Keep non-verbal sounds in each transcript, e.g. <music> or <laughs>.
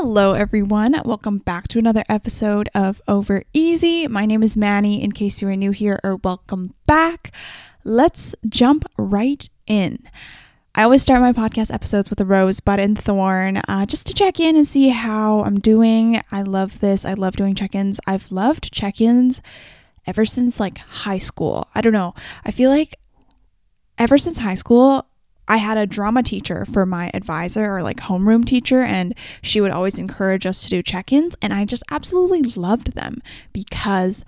Hello, everyone. Welcome back to another episode of Over Easy. My name is Manny, in case you are new here, or welcome back. Let's jump right in. I always start my podcast episodes with a rose, bud, and thorn uh, just to check in and see how I'm doing. I love this. I love doing check ins. I've loved check ins ever since like high school. I don't know. I feel like ever since high school, I had a drama teacher for my advisor or like homeroom teacher, and she would always encourage us to do check ins. And I just absolutely loved them because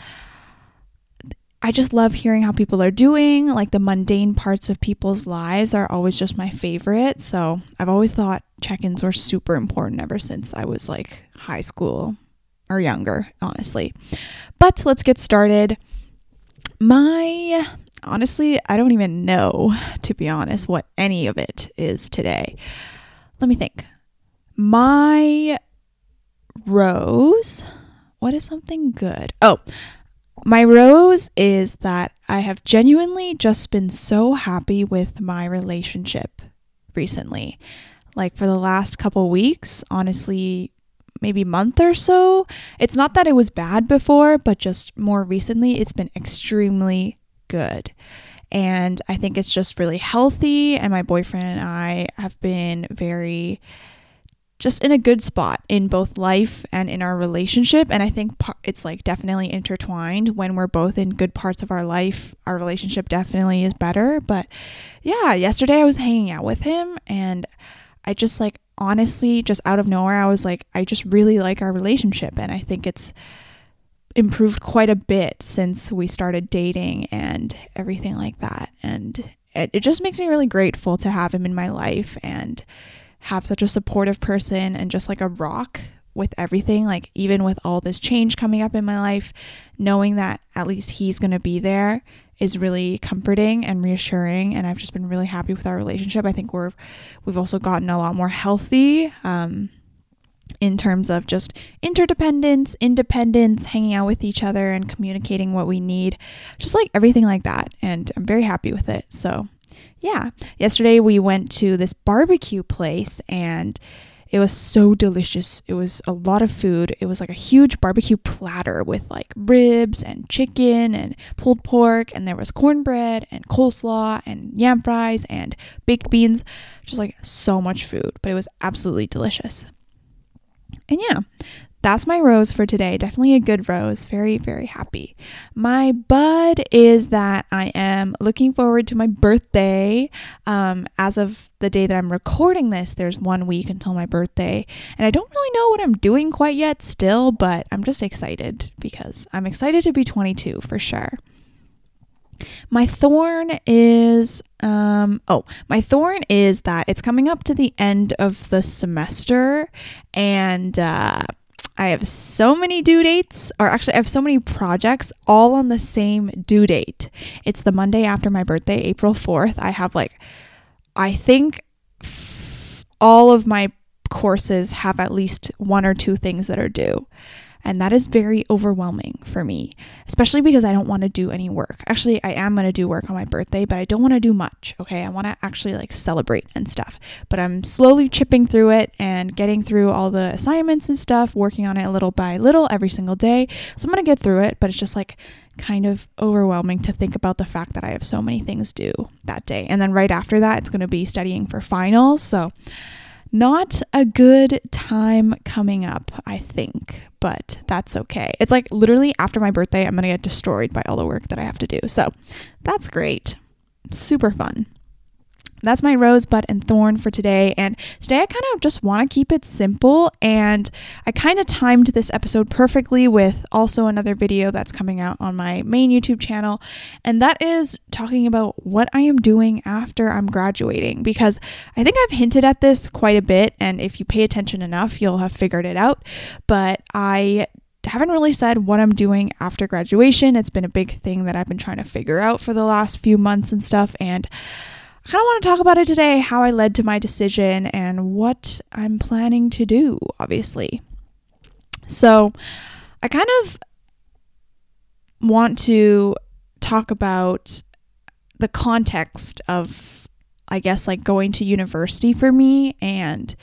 I just love hearing how people are doing. Like the mundane parts of people's lives are always just my favorite. So I've always thought check ins were super important ever since I was like high school or younger, honestly. But let's get started. My honestly, I don't even know, to be honest, what any of it is today. Let me think. My rose, what is something good? Oh, my rose is that I have genuinely just been so happy with my relationship recently. Like for the last couple weeks, honestly, maybe month or so. It's not that it was bad before, but just more recently, it's been extremely good. And I think it's just really healthy. And my boyfriend and I have been very just in a good spot in both life and in our relationship. And I think it's like definitely intertwined. When we're both in good parts of our life, our relationship definitely is better. But yeah, yesterday I was hanging out with him and I just like honestly, just out of nowhere, I was like, I just really like our relationship. And I think it's improved quite a bit since we started dating and everything like that. And it, it just makes me really grateful to have him in my life and have such a supportive person and just like a rock with everything. Like, even with all this change coming up in my life, knowing that at least he's going to be there is really comforting and reassuring and I've just been really happy with our relationship. I think we're we've also gotten a lot more healthy. Um, in terms of just interdependence, independence, hanging out with each other and communicating what we need, just like everything like that. And I'm very happy with it. So, yeah, yesterday we went to this barbecue place and it was so delicious. It was a lot of food. It was like a huge barbecue platter with like ribs and chicken and pulled pork, and there was cornbread and coleslaw and yam fries and baked beans. Just like so much food, but it was absolutely delicious. And yeah, that's my rose for today. Definitely a good rose. Very, very happy. My bud is that I am looking forward to my birthday. Um, as of the day that I'm recording this, there's one week until my birthday. And I don't really know what I'm doing quite yet still, but I'm just excited because I'm excited to be 22 for sure. My thorn is um oh, my thorn is that it's coming up to the end of the semester and uh I have so many due dates, or actually, I have so many projects all on the same due date. It's the Monday after my birthday, April 4th. I have like, I think all of my courses have at least one or two things that are due. And that is very overwhelming for me, especially because I don't want to do any work. Actually, I am going to do work on my birthday, but I don't want to do much. Okay. I want to actually like celebrate and stuff. But I'm slowly chipping through it and getting through all the assignments and stuff, working on it little by little every single day. So I'm going to get through it, but it's just like kind of overwhelming to think about the fact that I have so many things due that day. And then right after that, it's going to be studying for finals. So, not a good time coming up, I think, but that's okay. It's like literally after my birthday, I'm going to get destroyed by all the work that I have to do. So that's great. Super fun that's my rosebud and thorn for today. And today I kind of just want to keep it simple. And I kind of timed this episode perfectly with also another video that's coming out on my main YouTube channel. And that is talking about what I am doing after I'm graduating. Because I think I've hinted at this quite a bit. And if you pay attention enough, you'll have figured it out. But I haven't really said what I'm doing after graduation. It's been a big thing that I've been trying to figure out for the last few months and stuff. And kind of want to talk about it today how I led to my decision and what I'm planning to do, obviously. So, I kind of want to talk about the context of, I guess, like going to university for me and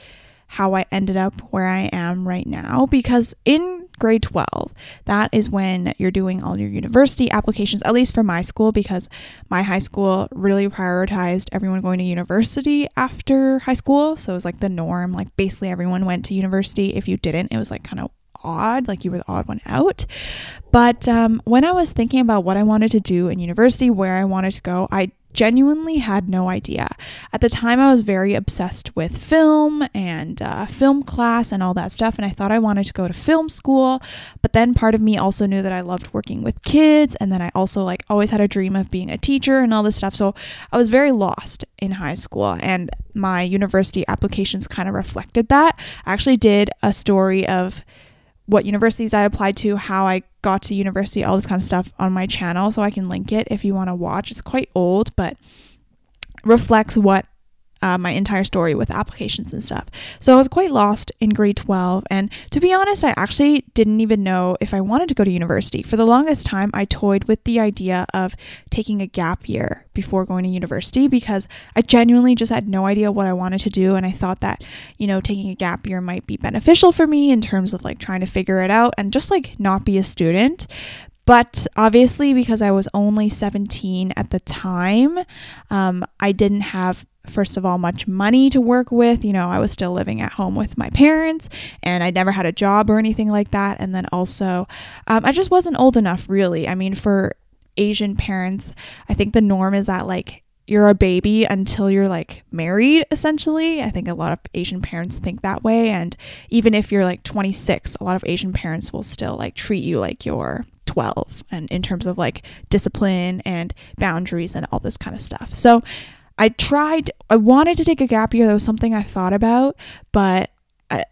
how I ended up where I am right now because in grade 12, that is when you're doing all your university applications, at least for my school, because my high school really prioritized everyone going to university after high school. So it was like the norm. Like basically everyone went to university. If you didn't, it was like kind of odd, like you were the odd one out. But um, when I was thinking about what I wanted to do in university, where I wanted to go, I genuinely had no idea. At the time, I was very obsessed with film and uh, film class and all that stuff, and I thought I wanted to go to film school. But then part of me also knew that I loved working with kids, and then I also like always had a dream of being a teacher and all this stuff. So I was very lost in high school, and my university applications kind of reflected that. I actually did a story of what universities I applied to, how I got to university, all this kind of stuff on my channel. So I can link it if you want to watch. It's quite old, but reflects what uh, my entire story with applications and stuff. So I was quite lost in grade 12. And to be honest, I actually didn't even know if I wanted to go to university. For the longest time, I toyed with the idea of taking a gap year before going to university because I genuinely just had no idea what I wanted to do. And I thought that, you know, taking a gap year might be beneficial for me in terms of like trying to figure it out and just like not be a student. But obviously, because I was only 17 at the time, um, I didn't have first of all, much money to work with. You know, I was still living at home with my parents and I never had a job or anything like that. And then also, um, I just wasn't old enough, really. I mean, for Asian parents, I think the norm is that, like, you're a baby until you're like married, essentially. I think a lot of Asian parents think that way. And even if you're like 26, a lot of Asian parents will still like treat you like you're 12 and in terms of like discipline and boundaries and all this kind of stuff. So I tried, I wanted to take a gap year. That was something I thought about, but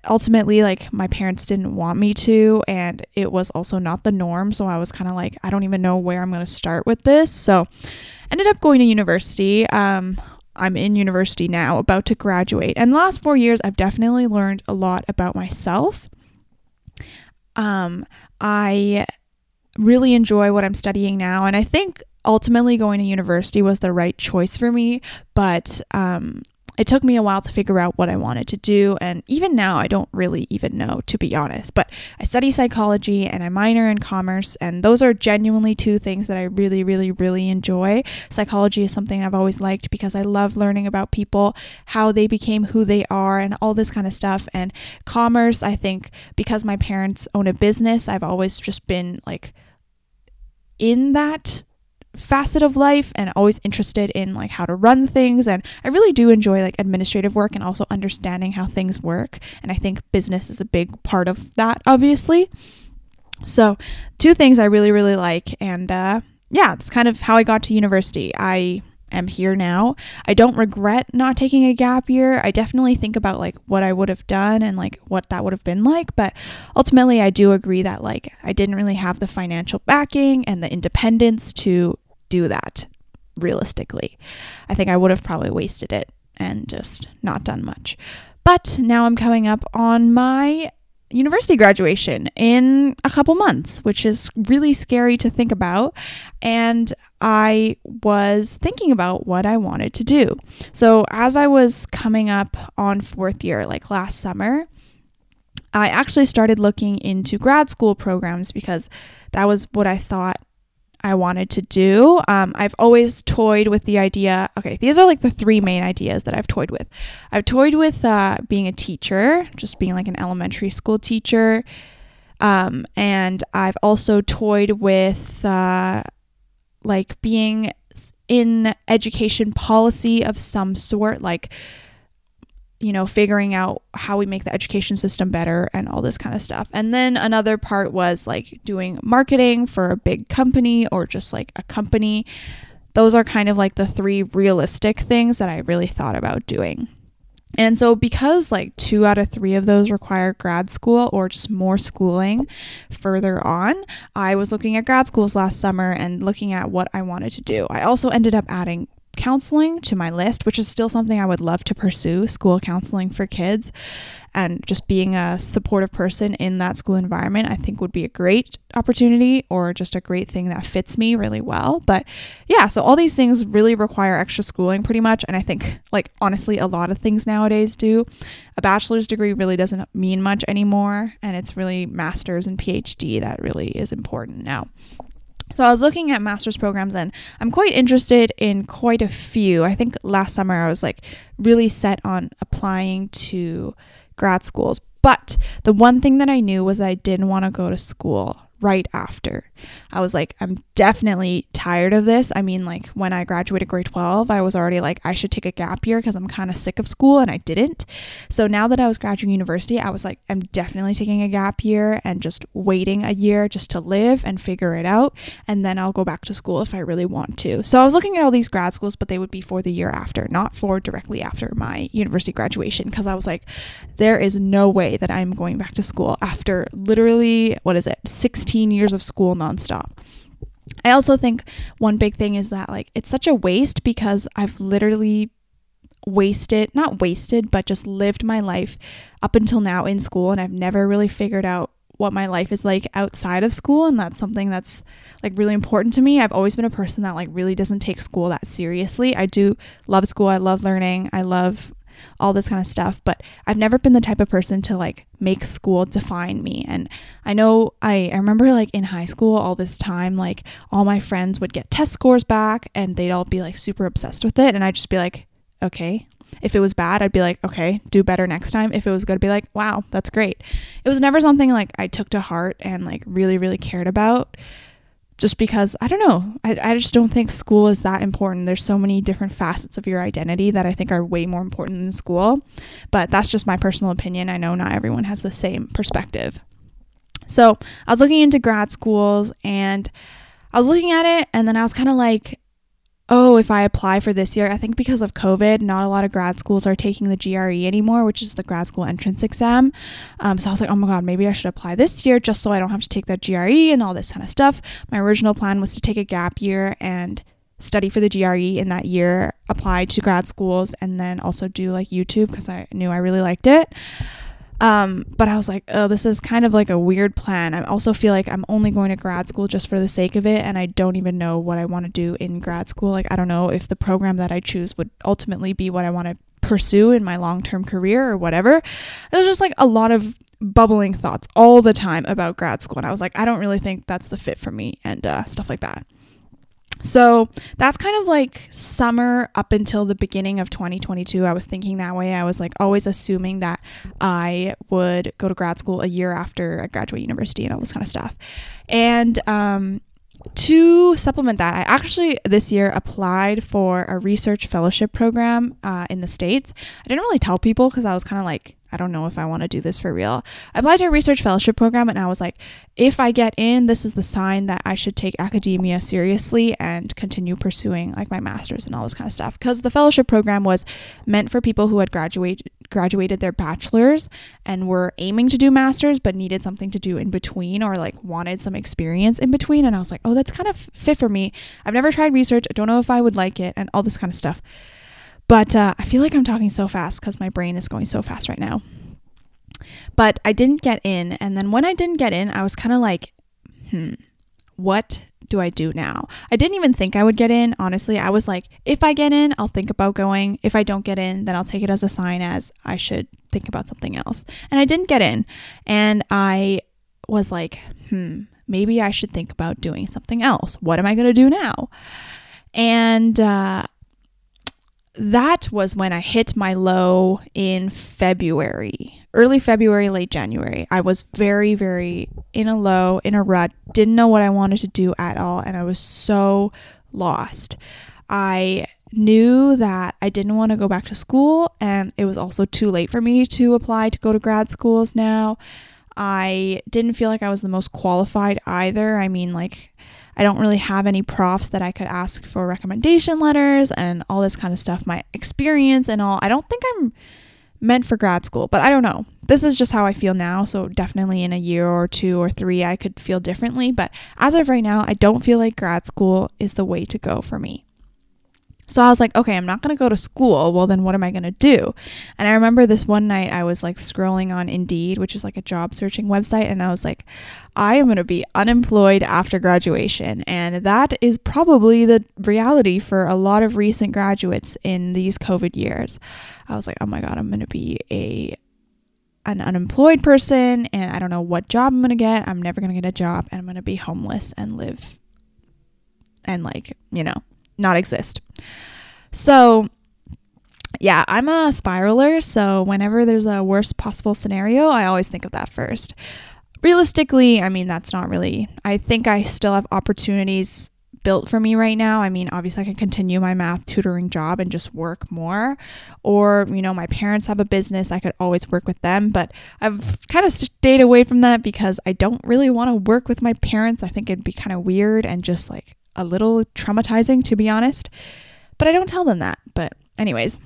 ultimately, like, my parents didn't want me to, and it was also not the norm. So I was kind of like, I don't even know where I'm going to start with this. So ended up going to university. Um, I'm in university now, about to graduate. And last four years, I've definitely learned a lot about myself. Um, I really enjoy what I'm studying now. And I think ultimately going to university was the right choice for me, but um, it took me a while to figure out what I wanted to do. And even now, I don't really even know, to be honest. But I study psychology and I minor in commerce. And those are genuinely two things that I really, really, really enjoy. Psychology is something I've always liked because I love learning about people, how they became who they are, and all this kind of stuff. And commerce, I think, because my parents own a business, I've always just been like in that facet of life and always interested in like how to run things and I really do enjoy like administrative work and also understanding how things work and I think business is a big part of that obviously. So, two things I really really like and uh yeah, that's kind of how I got to university. I am here now. I don't regret not taking a gap year. I definitely think about like what I would have done and like what that would have been like, but ultimately I do agree that like I didn't really have the financial backing and the independence to do that realistically. I think I would have probably wasted it and just not done much. But now I'm coming up on my university graduation in a couple months, which is really scary to think about. And I was thinking about what I wanted to do. So, as I was coming up on fourth year, like last summer, I actually started looking into grad school programs because that was what I thought I wanted to do. Um, I've always toyed with the idea. Okay, these are like the three main ideas that I've toyed with. I've toyed with uh, being a teacher, just being like an elementary school teacher. Um, and I've also toyed with uh, like being in education policy of some sort, like you know, figuring out how we make the education system better and all this kind of stuff. And then another part was like doing marketing for a big company or just like a company. Those are kind of like the three realistic things that I really thought about doing. And so, because like two out of three of those require grad school or just more schooling further on, I was looking at grad schools last summer and looking at what I wanted to do. I also ended up adding counseling to my list, which is still something I would love to pursue school counseling for kids. And just being a supportive person in that school environment, I think would be a great opportunity or just a great thing that fits me really well. But yeah, so all these things really require extra schooling pretty much. And I think, like, honestly, a lot of things nowadays do. A bachelor's degree really doesn't mean much anymore. And it's really master's and PhD that really is important now. So I was looking at master's programs and I'm quite interested in quite a few. I think last summer I was like really set on applying to grad schools. But the one thing that I knew was I didn't want to go to school right after. I was like, I'm definitely tired of this. I mean, like when I graduated grade 12, I was already like, I should take a gap year because I'm kind of sick of school and I didn't. So now that I was graduating university, I was like, I'm definitely taking a gap year and just waiting a year just to live and figure it out. And then I'll go back to school if I really want to. So I was looking at all these grad schools, but they would be for the year after, not for directly after my university graduation because I was like, there is no way that I'm going back to school after literally, what is it, 16 years of school nonstop. I also think one big thing is that like it's such a waste because I've literally wasted, not wasted, but just lived my life up until now in school and I've never really figured out what my life is like outside of school and that's something that's like really important to me. I've always been a person that like really doesn't take school that seriously. I do love school. I love learning. I love all this kind of stuff. But I've never been the type of person to like make school define me. And I know I, I remember like in high school all this time, like all my friends would get test scores back and they'd all be like super obsessed with it. And I'd just be like, okay. If it was bad, I'd be like, okay, do better next time. If it was good, I'd be like, wow, that's great. It was never something like I took to heart and like really, really cared about just because I don't know. I, I just don't think school is that important. There's so many different facets of your identity that I think are way more important than school. But that's just my personal opinion. I know not everyone has the same perspective. So I was looking into grad schools and I was looking at it and then I was kind of like, oh, if I apply for this year, I think because of COVID, not a lot of grad schools are taking the GRE anymore, which is the grad school entrance exam. Um, so I was like, oh my God, maybe I should apply this year just so I don't have to take that GRE and all this kind of stuff. My original plan was to take a gap year and study for the GRE in that year, apply to grad schools, and then also do like YouTube because I knew I really liked it. Um, but I was like, oh, this is kind of like a weird plan. I also feel like I'm only going to grad school just for the sake of it, and I don't even know what I want to do in grad school. Like, I don't know if the program that I choose would ultimately be what I want to pursue in my long term career or whatever. There's just like a lot of bubbling thoughts all the time about grad school, and I was like, I don't really think that's the fit for me, and uh, stuff like that. So that's kind of like summer up until the beginning of 2022. I was thinking that way. I was like always assuming that I would go to grad school a year after I graduate university and all this kind of stuff. And um, to supplement that, I actually this year applied for a research fellowship program uh, in the States. I didn't really tell people because I was kind of like, I don't know if I want to do this for real. I applied to a research fellowship program and I was like, if I get in, this is the sign that I should take academia seriously and continue pursuing like my master's and all this kind of stuff. Because the fellowship program was meant for people who had graduated graduated their bachelor's and were aiming to do masters but needed something to do in between or like wanted some experience in between and I was like, "Oh, that's kind of fit for me. I've never tried research. I don't know if I would like it and all this kind of stuff." But uh, I feel like I'm talking so fast because my brain is going so fast right now. But I didn't get in. And then when I didn't get in, I was kind of like, hmm, what do I do now? I didn't even think I would get in. Honestly, I was like, if I get in, I'll think about going. If I don't get in, then I'll take it as a sign as I should think about something else. And I didn't get in. And I was like, hmm, maybe I should think about doing something else. What am I going to do now? And uh, that was when I hit my low in February, early February, late January. I was very, very in a low, in a rut, didn't know what I wanted to do at all, and I was so lost. I knew that I didn't want to go back to school, and it was also too late for me to apply to go to grad schools now. I didn't feel like I was the most qualified either. I mean, like, I don't really have any profs that I could ask for recommendation letters and all this kind of stuff. My experience and all, I don't think I'm meant for grad school, but I don't know. This is just how I feel now. So, definitely in a year or two or three, I could feel differently. But as of right now, I don't feel like grad school is the way to go for me. So I was like, okay, I'm not going to go to school. Well, then what am I going to do? And I remember this one night I was like scrolling on Indeed, which is like a job searching website. And I was like, I am going to be unemployed after graduation. And that is probably the reality for a lot of recent graduates in these COVID years. I was like, oh my God, I'm going to be a an unemployed person and I don't know what job I'm going to get. I'm never going to get a job and I'm going to be homeless and live and like, you know, not exist. So, yeah, I'm a spiraler. So, whenever there's a worst possible scenario, I always think of that first. Realistically, I mean, that's not really, I think I still have opportunities built for me right now. I mean, obviously, I can continue my math tutoring job and just work more. Or, you know, my parents have a business, I could always work with them. But I've kind of stayed away from that because I don't really want to work with my parents. I think it'd be kind of weird and just like a little traumatizing, to be honest. But I don't tell them that. But, anyways,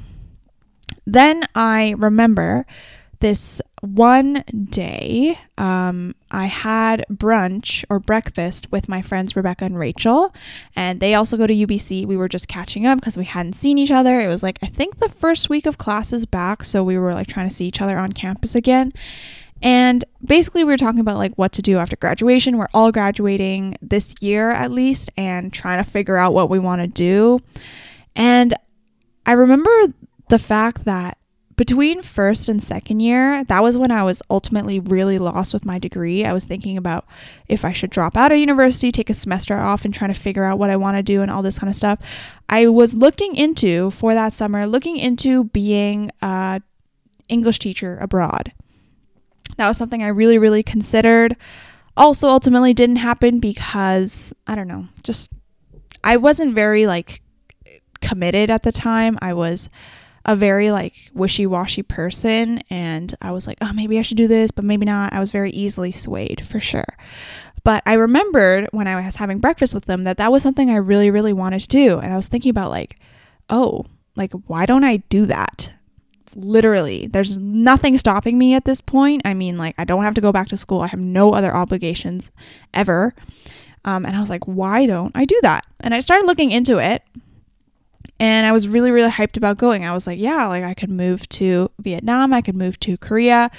then I remember this one day, um, I had brunch or breakfast with my friends Rebecca and Rachel, and they also go to UBC. We were just catching up because we hadn't seen each other. It was like, I think the first week of classes back, so we were like trying to see each other on campus again. And basically, we were talking about like what to do after graduation. We're all graduating this year at least and trying to figure out what we want to do. And I remember the fact that between first and second year, that was when I was ultimately really lost with my degree. I was thinking about if I should drop out of university, take a semester off, and trying to figure out what I want to do and all this kind of stuff. I was looking into, for that summer, looking into being a English teacher abroad. That was something I really, really considered. Also, ultimately didn't happen because, I don't know, just I wasn't very like committed at the time. I was a very like wishy-washy person and I was like, "Oh, maybe I should do this, but maybe not." I was very easily swayed, for sure. But I remembered when I was having breakfast with them that that was something I really really wanted to do and I was thinking about like, "Oh, like why don't I do that?" Literally, there's nothing stopping me at this point. I mean, like I don't have to go back to school. I have no other obligations ever. Um, and I was like, why don't I do that? And I started looking into it and I was really, really hyped about going. I was like, yeah, like I could move to Vietnam, I could move to Korea,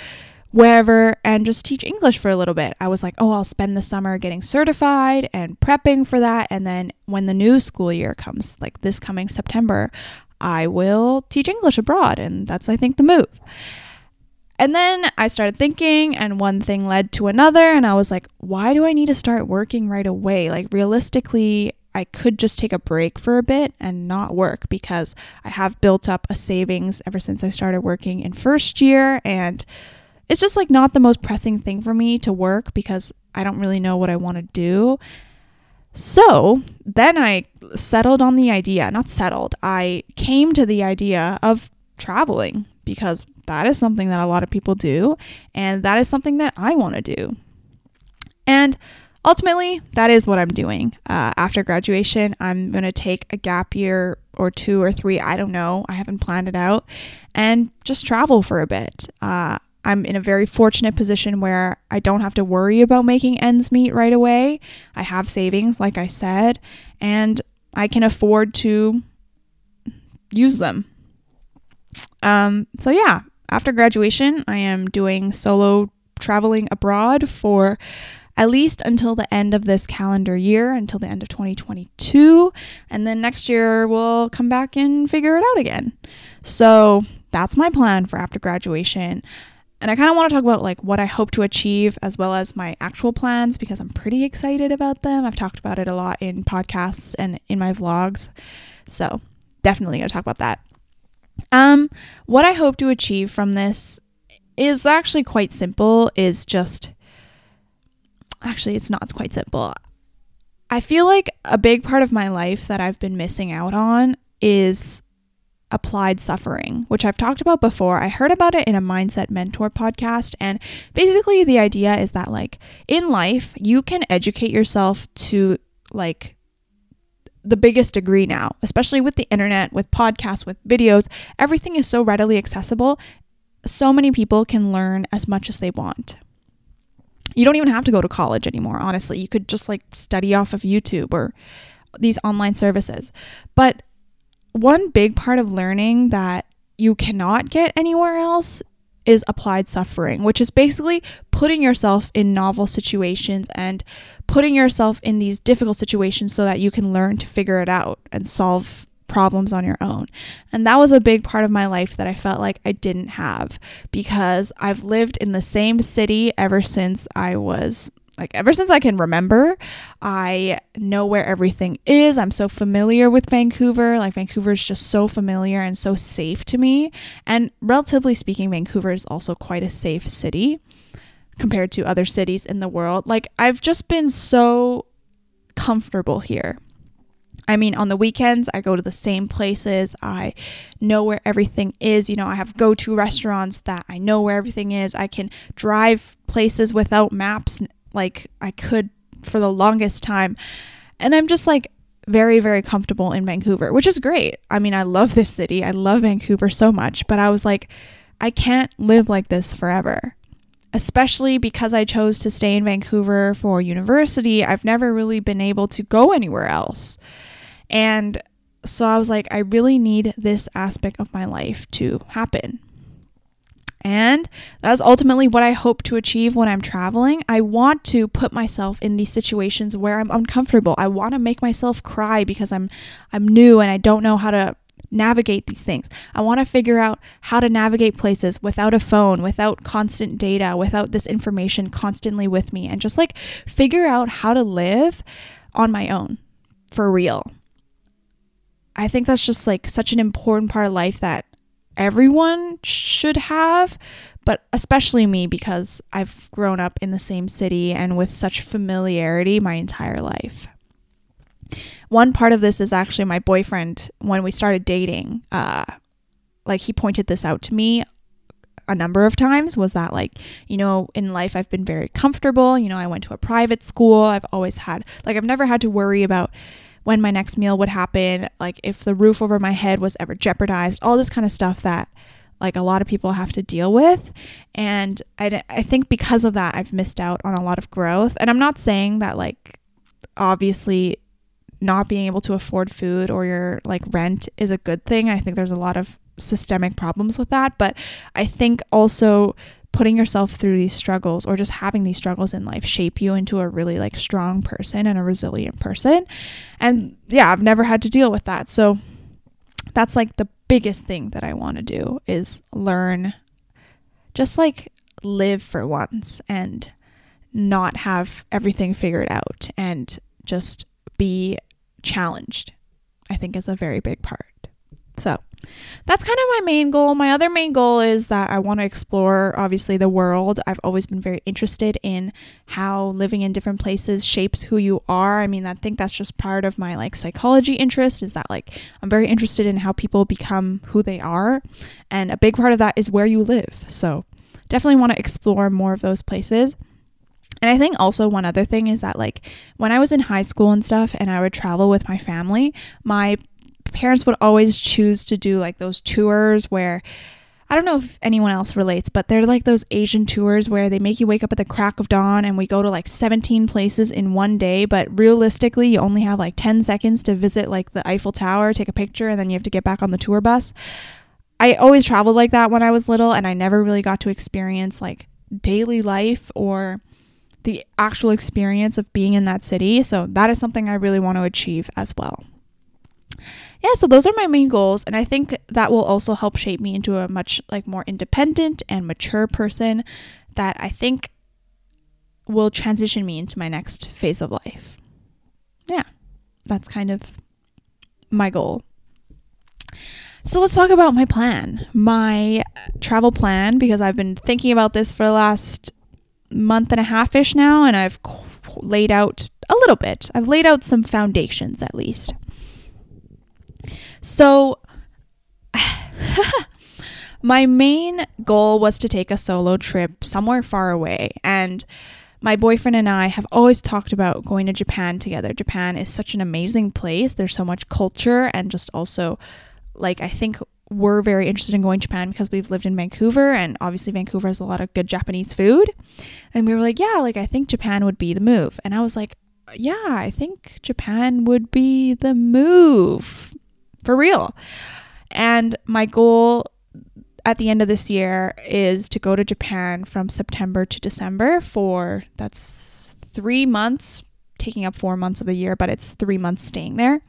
wherever, and just teach English for a little bit. I was like, oh, I'll spend the summer getting certified and prepping for that. And then when the new school year comes, like this coming September, I will teach English abroad. And that's, I think, the move. And then I started thinking, and one thing led to another. And I was like, why do I need to start working right away? Like, realistically, I could just take a break for a bit and not work because I have built up a savings ever since I started working in first year and it's just like not the most pressing thing for me to work because I don't really know what I want to do. So then I settled on the idea, not settled, I came to the idea of traveling because that is something that a lot of people do and that is something that I want to do. And ultimately, that is what I'm doing. Uh, after graduation, I'm going to take a gap year or two or three. I don't know. I haven't planned it out and just travel for a bit. Uh, I'm in a very fortunate position where I don't have to worry about making ends meet right away. I have savings, like I said, and I can afford to use them. Um, so, yeah, after graduation, I am doing solo traveling abroad for at least until the end of this calendar year, until the end of 2022. And then next year, we'll come back and figure it out again. So that's my plan for after graduation. And I kind of want to talk about like what I hope to achieve as well as my actual plans because I'm pretty excited about them. I've talked about it a lot in podcasts and in my vlogs. So, definitely going to talk about that. Um what I hope to achieve from this is actually quite simple is just actually, it's not quite simple. I feel like a big part of my life that I've been missing out on is applied suffering, which I've talked about before. I heard about it in a Mindset Mentor podcast. And basically, the idea is that, like, in life, you can educate yourself to, like, the biggest degree now, especially with the internet, with podcasts, with videos. Everything is so readily accessible. So many people can learn as much as they want you don't even have to go to college anymore, honestly. You could just like study off of YouTube or these online services. But one big part of learning that you cannot get anywhere else is applied suffering, which is basically putting yourself in novel situations and putting yourself in these difficult situations so that you can learn to figure it out and solve problems on your own. And that was a big part of my life that I felt like I didn't have because I've lived in the same city ever since I was like ever since I can remember, I know where everything is. I'm so familiar with Vancouver. Like Vancouver is just so familiar and so safe to me. And relatively speaking, Vancouver is also quite a safe city compared to other cities in the world. Like I've just been so comfortable here. I mean, on the weekends, I go to the same places. I know where everything is. You know, I have go to restaurants that I know where everything is. I can drive places without maps like I could for the longest time. And I'm just like very, very comfortable in Vancouver, which is great. I mean, I love this city. I love Vancouver so much, but I was like, I can't live like this forever. Especially because I chose to stay in Vancouver for university, I've never really been able to go anywhere else. And so I was like, I really need this aspect of my life to happen. And that's ultimately what I hope to achieve when I'm traveling. I want to put myself in these situations where I'm uncomfortable. I want to make myself cry because I'm I'm new and I don't know how to navigate these things. I want to figure out how to navigate places without a phone, without constant data, without this information constantly with me and just like figure out how to live on my own for real. I think that's just like such an important part of life that everyone should have, but especially me because I've grown up in the same city and with such familiarity my entire life. One part of this is actually my boyfriend when we started dating. Uh, like he pointed this out to me a number of times was that like you know in life I've been very comfortable you know I went to a private school I've always had like I've never had to worry about when my next meal would happen, like if the roof over my head was ever jeopardized, all this kind of stuff that like a lot of people have to deal with. And I, I think because of that, I've missed out on a lot of growth. And I'm not saying that, like, obviously, not being able to afford food or your like rent is a good thing. I think there's a lot of systemic problems with that. But I think also putting yourself through these struggles or just having these struggles in life shape you into a really like strong person and a resilient person. And yeah, I've never had to deal with that. So that's like the biggest thing that I want to do is learn just like live for once and not have everything figured out and just be challenged. I think is a very big part. So, that's kind of my main goal. My other main goal is that I want to explore, obviously, the world. I've always been very interested in how living in different places shapes who you are. I mean, I think that's just part of my like psychology interest is that like I'm very interested in how people become who they are. And a big part of that is where you live. So, definitely want to explore more of those places. And I think also one other thing is that like when I was in high school and stuff and I would travel with my family, my parents would always choose to do like those tours where I don't know if anyone else relates, but they're like those Asian tours where they make you wake up at the crack of dawn and we go to like 17 places in one day. But realistically, you only have like 10 seconds to visit like the Eiffel Tower, take a picture, and then you have to get back on the tour bus. I always traveled like that when I was little, and I never really got to experience like daily life or the actual experience of being in that city. So that is something I really want to achieve as well yeah, so those are my main goals and I think that will also help shape me into a much like more independent and mature person that I think will transition me into my next phase of life. Yeah. That's kind of my goal. So let's talk about my plan. My travel plan because I've been thinking about this for the last month and a half ish now and I've laid out a little bit. I've laid out some foundations at least. So, <sighs> my main goal was to take a solo trip somewhere far away. And my boyfriend and I have always talked about going to Japan together. Japan is such an amazing place. There's so much culture and just also, like, I think we're very interested in going to Japan because we've lived in Vancouver and obviously Vancouver has a lot of good Japanese food. And we were like, yeah, like I think Japan would be the move. And I was like, yeah, I think Japan would be the move for real. And my goal at the end of this year is to go to Japan from September to December for that's three months, taking up four months of the year, but it's three months staying there.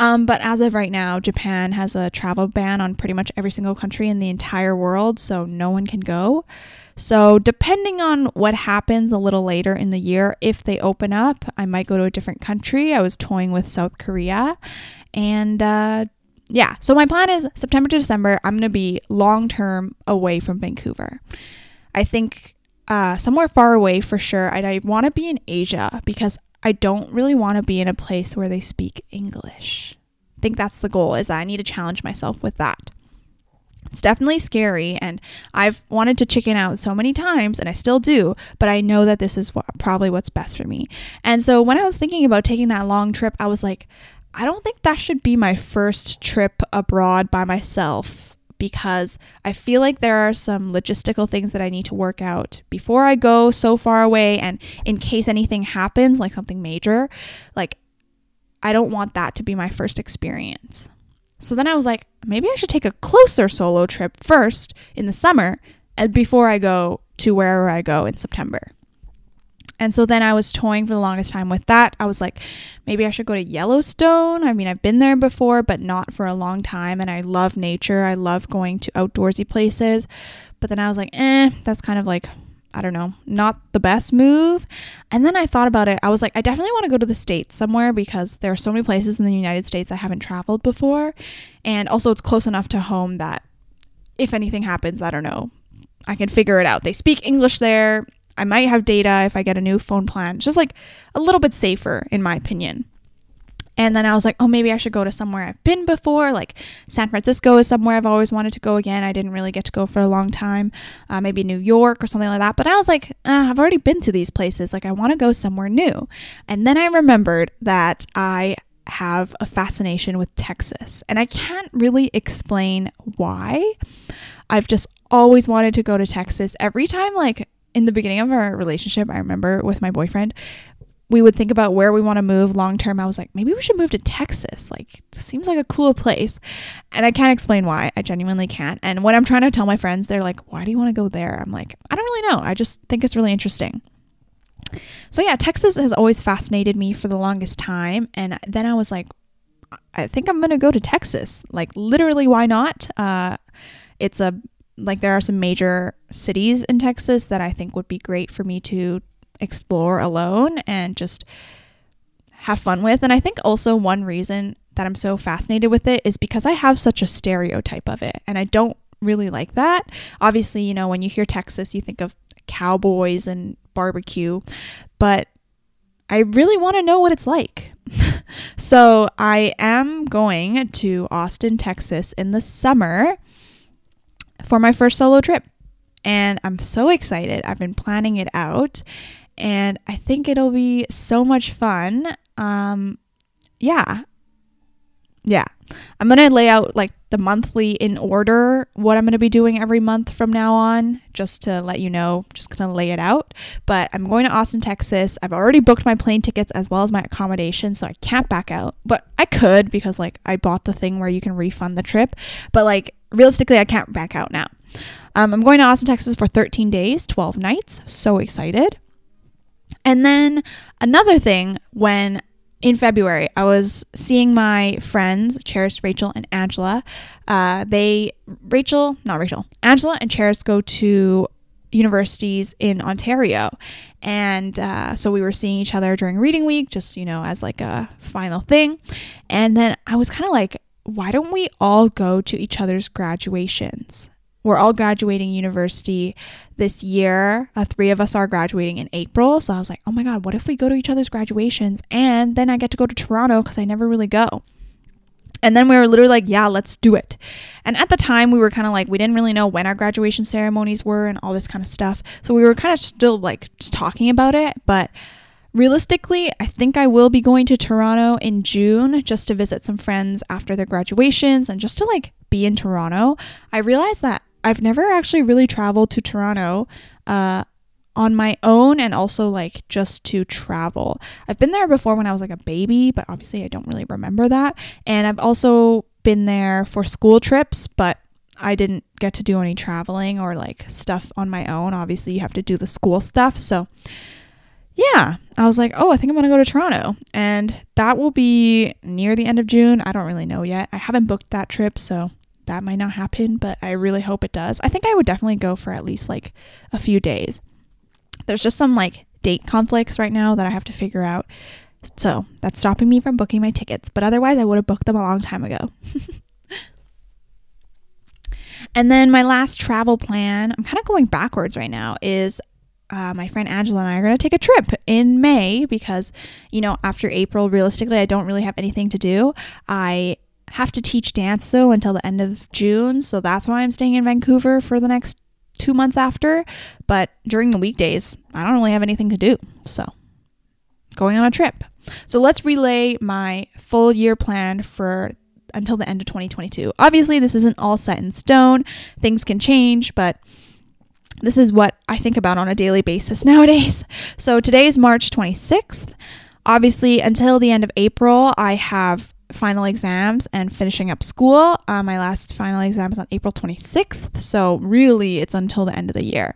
Um, but as of right now, Japan has a travel ban on pretty much every single country in the entire world, so no one can go. So, depending on what happens a little later in the year, if they open up, I might go to a different country. I was toying with South Korea. And uh, yeah, so my plan is September to December, I'm going to be long term away from Vancouver. I think uh, somewhere far away for sure. And I want to be in Asia because I don't really want to be in a place where they speak English. I think that's the goal is that I need to challenge myself with that. It's definitely scary and I've wanted to chicken out so many times and I still do, but I know that this is what, probably what's best for me. And so when I was thinking about taking that long trip, I was like, I don't think that should be my first trip abroad by myself because I feel like there are some logistical things that I need to work out before I go so far away. And in case anything happens, like something major, like I don't want that to be my first experience. So then I was like, maybe I should take a closer solo trip first in the summer before I go to wherever I go in September. And so then I was toying for the longest time with that. I was like, maybe I should go to Yellowstone. I mean, I've been there before, but not for a long time. And I love nature. I love going to outdoorsy places. But then I was like, eh, that's kind of like, I don't know, not the best move. And then I thought about it. I was like, I definitely want to go to the States somewhere because there are so many places in the United States I haven't traveled before. And also, it's close enough to home that if anything happens, I don't know, I can figure it out. They speak English there I might have data if I get a new phone plan. It's just like a little bit safer, in my opinion. And then I was like, oh, maybe I should go to somewhere I've been before. Like San Francisco is somewhere I've always wanted to go again. I didn't really get to go for a long time. Uh, maybe New York or something like that. But I was like, uh, I've already been to these places. Like, I want to go somewhere new. And then I remembered that I have a fascination with Texas. And I can't really explain why. I've just always wanted to go to Texas. Every time, like, in the beginning of our relationship, I remember with my boyfriend, we would think about where we want to move long term. I was like, maybe we should move to Texas. Like, seems like a cool place. And I can't explain why. I genuinely can't. And when I'm trying to tell my friends, they're like, why do you want to go there? I'm like, I don't really know. I just think it's really interesting. So, yeah, Texas has always fascinated me for the longest time. And then I was like, I think I'm going to go to Texas. Like, literally, why not? Uh, it's a like there are some major cities in Texas that I think would be great for me to explore alone and just have fun with. And I think also one reason that I'm so fascinated with it is because I have such a stereotype of it and I don't really like that. Obviously, you know, when you hear Texas, you think of cowboys and barbecue, but I really want to know what it's like. <laughs> so I am going to Austin, Texas in the summer for my first solo trip. And I'm so excited. I've been planning it out and I think it'll be so much fun. Um, yeah. Yeah. I'm going to lay out like the monthly in order what I'm going to be doing every month from now on, just to let you know, just going to lay it out. But I'm going to Austin, Texas. I've already booked my plane tickets as well as my accommodation, so I can't back out. But I could because like I bought the thing where you can refund the trip. But like realistically, I can't back out now. Um, I'm going to Austin, Texas for 13 days, 12 nights. So excited. And then another thing, when in February, I was seeing my friends, Cheris, Rachel, and Angela. Uh, they, Rachel, not Rachel, Angela and Cheris go to universities in Ontario. And uh, so we were seeing each other during reading week, just, you know, as like a final thing. And then I was kind of like, why don't we all go to each other's graduations? We're all graduating university this year. Uh, three of us are graduating in April. So I was like, oh my God, what if we go to each other's graduations and then I get to go to Toronto because I never really go? And then we were literally like, yeah, let's do it. And at the time, we were kind of like, we didn't really know when our graduation ceremonies were and all this kind of stuff. So we were kind of still like just talking about it. But Realistically, I think I will be going to Toronto in June just to visit some friends after their graduations and just to like be in Toronto. I realized that I've never actually really traveled to Toronto uh, on my own and also like just to travel. I've been there before when I was like a baby, but obviously I don't really remember that. And I've also been there for school trips, but I didn't get to do any traveling or like stuff on my own. Obviously, you have to do the school stuff. So, yeah, I was like, oh, I think I'm to go to Toronto. And that will be near the end of June. I don't really know yet. I haven't booked that trip, so that might not happen, but I really hope it does. I think I would definitely go for at least like a few days. There's just some like date conflicts right now that I have to figure out. So that's stopping me from booking my tickets, but otherwise, I would have booked them a long time ago. <laughs> and then my last travel plan, I'm kind of going backwards right now, is uh, my friend Angela and I are going to take a trip in May because, you know, after April, realistically, I don't really have anything to do. I have to teach dance though until the end of June, so that's why I'm staying in Vancouver for the next two months after. But during the weekdays, I don't really have anything to do. So, going on a trip. So, let's relay my full year plan for until the end of 2022. Obviously, this isn't all set in stone, things can change, but this is what I think about on a daily basis nowadays. <laughs> So, today is March 26th. Obviously, until the end of April, I have final exams and finishing up school. Uh, my last final exam is on April 26th, so really it's until the end of the year.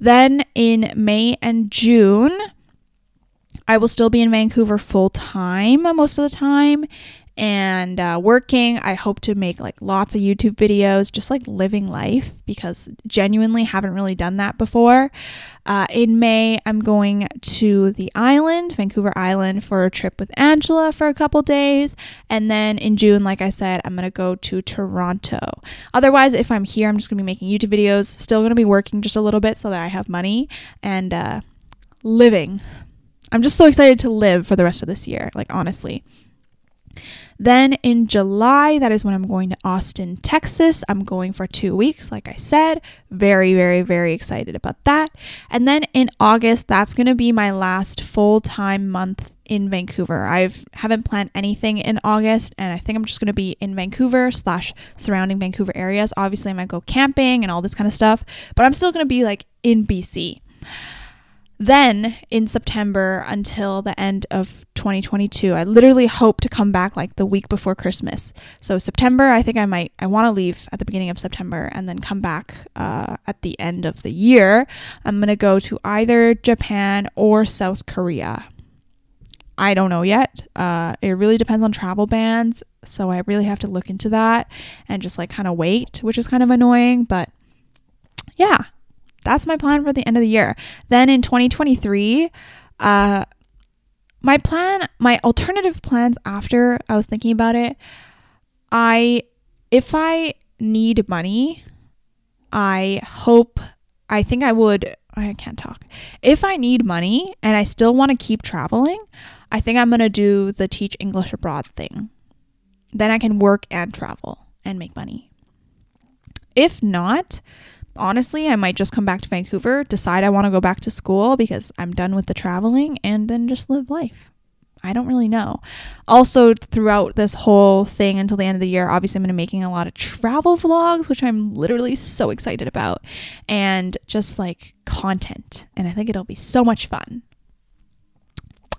Then in May and June, I will still be in Vancouver full time most of the time, and uh, working. I hope to make like lots of YouTube videos, just like living life, because genuinely haven't really done that before. Uh, in May, I'm going to the island, Vancouver Island, for a trip with Angela for a couple days. And then in June, like I said, I'm going to go to Toronto. Otherwise, if I'm here, I'm just going to be making YouTube videos, still going to be working just a little bit so that I have money and uh, living. I'm just so excited to live for the rest of this year, like honestly. Then in July, that is when I'm going to Austin, Texas. I'm going for two weeks, like I said. Very, very, very excited about that. And then in August, that's going to be my last full time month in Vancouver. I haven't planned anything in August, and I think I'm just going to be in Vancouver slash surrounding Vancouver areas. Obviously, I might go camping and all this kind of stuff, but I'm still going to be like in BC. Then in September until the end of 2022, I literally hope to come back like the week before Christmas. So September, I think I might, I want to leave at the beginning of September and then come back uh, at the end of the year. I'm going to go to either Japan or South Korea. I don't know yet. Uh, it really depends on travel bans. So I really have to look into that and just like kind of wait, which is kind of annoying. But yeah, that's my plan for the end of the year. Then in 2023, uh, my plan, my alternative plans after I was thinking about it, I, if I need money, I hope, I think I would, I can't talk. If I need money and I still want to keep traveling, I think I'm going to do the teach English abroad thing. Then I can work and travel and make money. If not, honestly, I might just come back to Vancouver, decide I want to go back to school because I'm done with the traveling, and then just live life. I don't really know. Also, throughout this whole thing until the end of the year, obviously, I'm going to be making a lot of travel vlogs, which I'm literally so excited about, and just like content. And I think it'll be so much fun.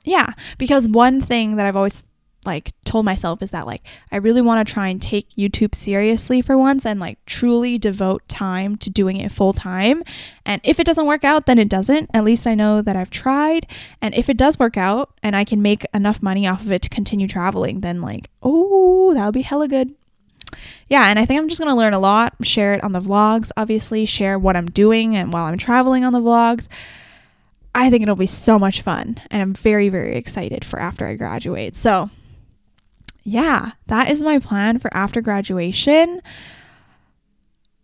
Yeah, because one thing that I've always like told myself is that like I really want to try and take YouTube seriously for once and like truly devote time to doing it full time. And if it doesn't work out, then it doesn't. At least I know that I've tried. And if it does work out and I can make enough money off of it to continue traveling, then like, oh, that would be hella good. Yeah, and I think I'm just going to learn a lot, share it on the vlogs, obviously, share what I'm doing and while I'm traveling on the vlogs. I think it'll be so much fun and I'm very very excited for after I graduate. So, yeah, that is my plan for after graduation.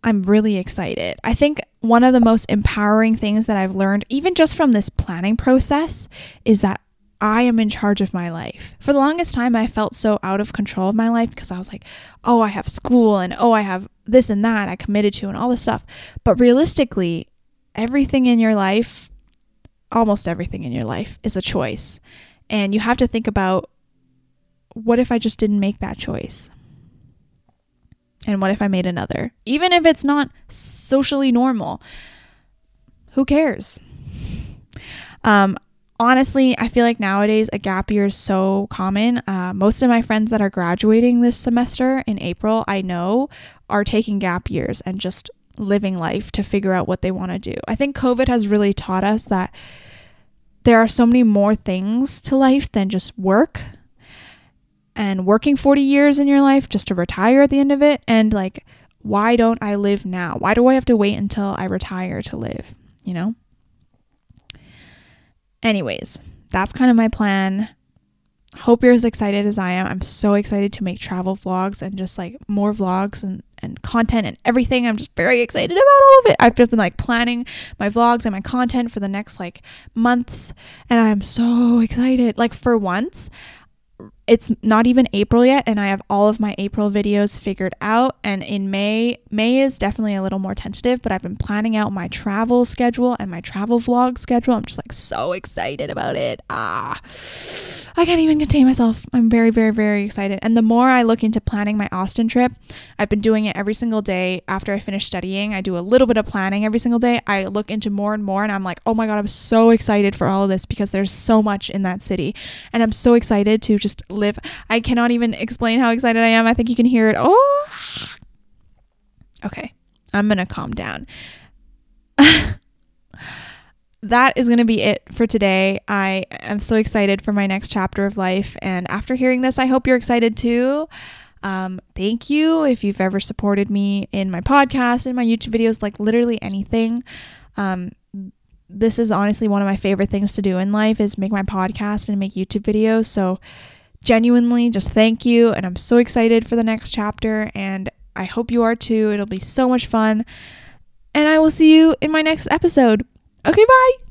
I'm really excited. I think one of the most empowering things that I've learned, even just from this planning process, is that I am in charge of my life. For the longest time, I felt so out of control of my life because I was like, oh, I have school and oh, I have this and that I committed to and all this stuff. But realistically, everything in your life, almost everything in your life, is a choice. And you have to think about what if I just didn't make that choice? And what if I made another? Even if it's not socially normal, who cares? Um, honestly, I feel like nowadays a gap year is so common. Uh, most of my friends that are graduating this semester in April, I know, are taking gap years and just living life to figure out what they want to do. I think COVID has really taught us that there are so many more things to life than just work and working 40 years in your life just to retire at the end of it. And like, why don't I live now? Why do I have to wait until I retire to live? You know? Anyways, that's kind of my plan. Hope you're as excited as I am. I'm so excited to make travel vlogs and just like more vlogs and, and content and everything. I'm just very excited about all of it. I've been like planning my vlogs and my content for the next like months and I'm so excited. Like for once, it's not even April yet and I have all of my April videos figured out and in May May is definitely a little more tentative but I've been planning out my travel schedule and my travel vlog schedule. I'm just like so excited about it. Ah I can't even contain myself. I'm very very very excited. And the more I look into planning my Austin trip I've been doing it every single day after I finish studying. I do a little bit of planning every single day. I look into more and more and I'm like oh my god I'm so excited for all of this because there's so much in that city. And I'm so excited to just live. I cannot even explain how excited I am. I think you can hear it. Oh. Okay. I'm going to calm down. <laughs> that is going to be it for today. I am so excited for my next chapter of life. And after hearing this, I hope you're excited too. Um, thank you if you've ever supported me in my podcast, in my YouTube videos, like literally anything. Um, this is honestly one of my favorite things to do in life is make my podcast and make YouTube videos. So genuinely just thank you. And I'm so excited for the next chapter. And I hope you are too. It'll be so much fun. And I will see you in my next episode. Okay, bye.